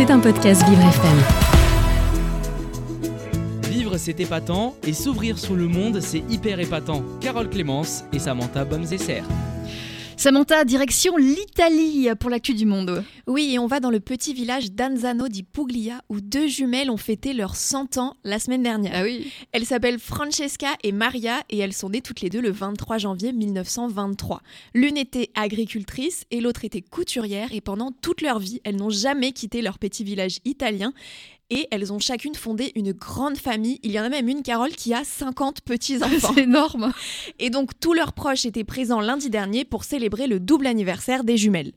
C'est un podcast Vivre FM. Vivre c'est épatant et s'ouvrir sur le monde c'est hyper épatant. Carole Clémence et Samantha Bomzesser. Samantha, direction l'Italie pour l'actu du monde. Oui, et on va dans le petit village d'Anzano di Puglia où deux jumelles ont fêté leurs 100 ans la semaine dernière. Ah oui. Elles s'appellent Francesca et Maria et elles sont nées toutes les deux le 23 janvier 1923. L'une était agricultrice et l'autre était couturière et pendant toute leur vie, elles n'ont jamais quitté leur petit village italien et elles ont chacune fondé une grande famille. Il y en a même une, Carole, qui a 50 petits-enfants. C'est énorme. Et donc tous leurs proches étaient présents lundi dernier pour célébrer le double anniversaire des jumelles.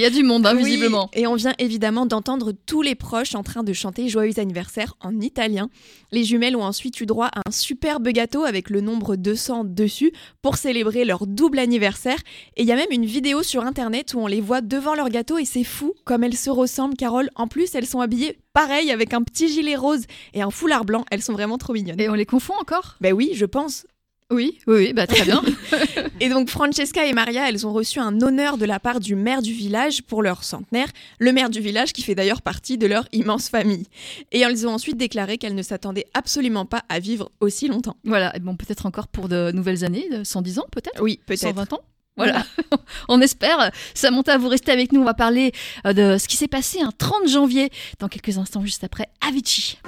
Il y a du monde, hein, Oui, visiblement. et on vient évidemment d'entendre tous les proches en train de chanter Joyeux anniversaire en italien. Les jumelles ont ensuite eu droit à un superbe gâteau avec le nombre 200 dessus pour célébrer leur double anniversaire. Et il y a même une vidéo sur internet où on les voit devant leur gâteau et c'est fou comme elles se ressemblent, Carole. En plus, elles sont habillées pareil avec un petit gilet rose et un foulard blanc. Elles sont vraiment trop mignonnes. Et on les confond encore? Ben oui, je pense. Oui, oui, oui, bah très bien. Et donc Francesca et Maria, elles ont reçu un honneur de la part du maire du village pour leur centenaire, le maire du village qui fait d'ailleurs partie de leur immense famille. Et elles ont ensuite déclaré qu'elles ne s'attendaient absolument pas à vivre aussi longtemps. voilà, et bon, peut-être encore pour de nouvelles années, de 110 ans peut-être? Oui, peut-être. 120 ans? Voilà, on espère. Samantha, vous restez avec nous. On va parler euh, de ce qui s'est passé un 30 janvier dans quelques instants, juste après Avicii.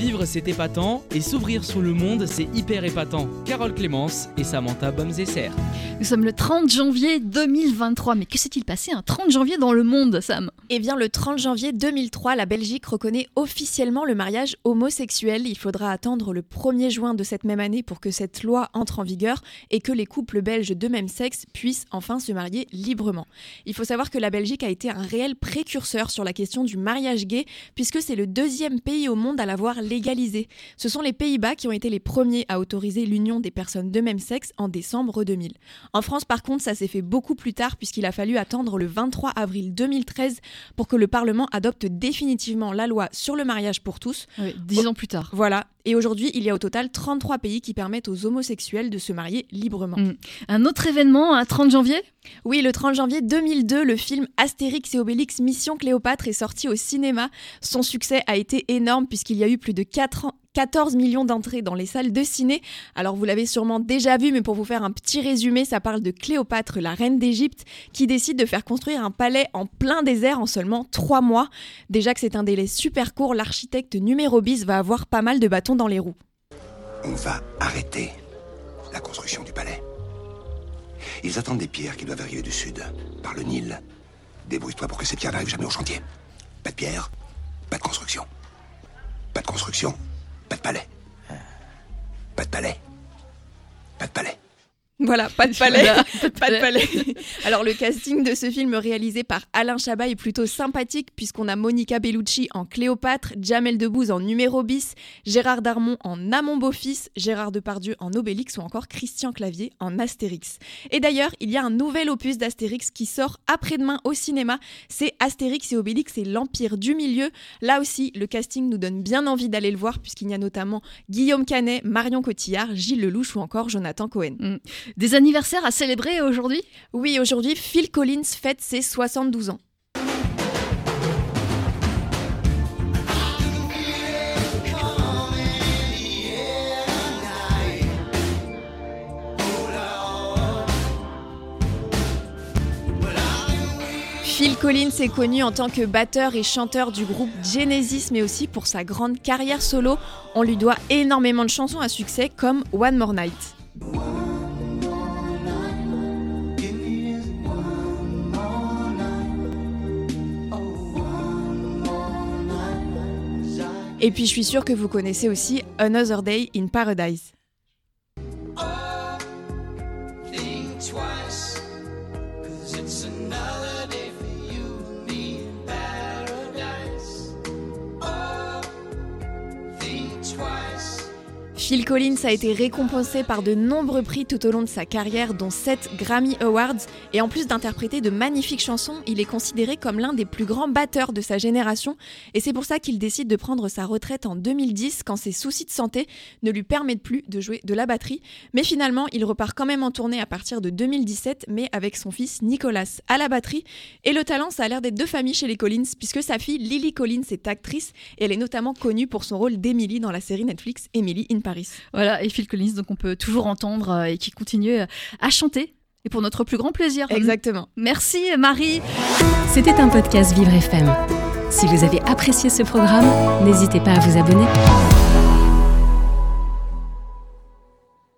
Vivre c'est épatant et s'ouvrir sur le monde c'est hyper épatant. Carole Clémence et Samantha Bomzesser. Nous sommes le 30 janvier 2023. Mais que s'est-il passé un 30 janvier dans le monde, Sam? Eh bien, le 30 janvier 2003, la Belgique reconnaît officiellement le mariage homosexuel. Il faudra attendre le 1er juin de cette même année pour que cette loi entre en vigueur et que les couples belges de même sexe puissent enfin se marier librement. Il faut savoir que la Belgique a été un réel précurseur sur la question du mariage gay, puisque c'est le deuxième pays au monde à l'avoir légalisé. Ce sont les Pays-Bas qui ont été les premiers à autoriser l'union des personnes de même sexe en décembre 2000. En France, par contre, ça s'est fait beaucoup plus tard puisqu'il a fallu attendre le 23 avril 2013 pour que le Parlement adopte définitivement la loi sur le mariage pour tous. Dix ans plus tard. Voilà. Et aujourd'hui, il y a au total 33 pays qui permettent aux homosexuels de se marier librement. Mm. Un autre événement, un 30 janvier? Oui, le 30 janvier 2002, le film Astérix et Obélix Mission Cléopâtre est sorti au cinéma. Son succès a été énorme puisqu'il y a eu plus de 4 ans 14 millions d'entrées dans les salles de ciné. Alors vous l'avez sûrement déjà vu, mais pour vous faire un petit résumé, ça parle de Cléopâtre, la reine d'Égypte, qui décide de faire construire un palais en plein désert en seulement 3 mois. Déjà que c'est un délai super court, l'architecte numéro bis va avoir pas mal de bâtons dans les roues. On va arrêter la construction du palais. Ils attendent des pierres qui doivent arriver du sud, par le Nil. Débrouille-toi pour que ces pierres n'arrivent jamais au chantier. Pas de pierre, pas de construction. Pas de construction, pas de palais. Voilà, pas de palais. Voilà, pas de palais. Alors le casting de ce film réalisé par Alain Chabat est plutôt sympathique puisqu'on a Monica Bellucci en Cléopâtre, Jamel Debbouze en numéro bis, Gérard Darmon en Amon Beau-Fils, Gérard Depardieu en Obélix ou encore Christian Clavier en Astérix. Et d'ailleurs, il y a un nouvel opus d'Astérix qui sort après-demain au cinéma, c'est Astérix et Obélix et l'Empire du Milieu. Là aussi, le casting nous donne bien envie d'aller le voir puisqu'il y a notamment Guillaume Canet, Marion Cotillard, Gilles Lelouch ou encore Jonathan Cohen. Mm. Des anniversaires à célébrer aujourd'hui? Oui, aujourd'hui, Phil Collins fête ses 72 ans. Phil Collins est connu en tant que batteur et chanteur du groupe Genesis, mais aussi pour sa grande carrière solo. On lui doit énormément de chansons à succès comme One More Night. Et puis je suis sûre que vous connaissez aussi Another Day in Paradise. Phil Collins a été récompensé par de nombreux prix tout au long de sa carrière, dont 7 Grammy Awards, et en plus d'interpréter de magnifiques chansons, il est considéré comme l'un des plus grands batteurs de sa génération, et c'est pour ça qu'il décide de prendre sa retraite en 2010 quand ses soucis de santé ne lui permettent plus de jouer de la batterie. Mais finalement, il repart quand même en tournée à partir de 2017, mais avec son fils Nicolas à la batterie, et le talent, ça a l'air d'être de famille chez les Collins, puisque sa fille Lily Collins est actrice, et elle est notamment connue pour son rôle d'Emily dans la série Netflix Emily in Paris. Voilà, et Phil Collins, donc on peut toujours entendre euh, et qui continue euh, à chanter. Et pour notre plus grand plaisir. Exactement. Merci Marie. C'était un podcast Vivre FM. Si vous avez apprécié ce programme, n'hésitez pas à vous abonner.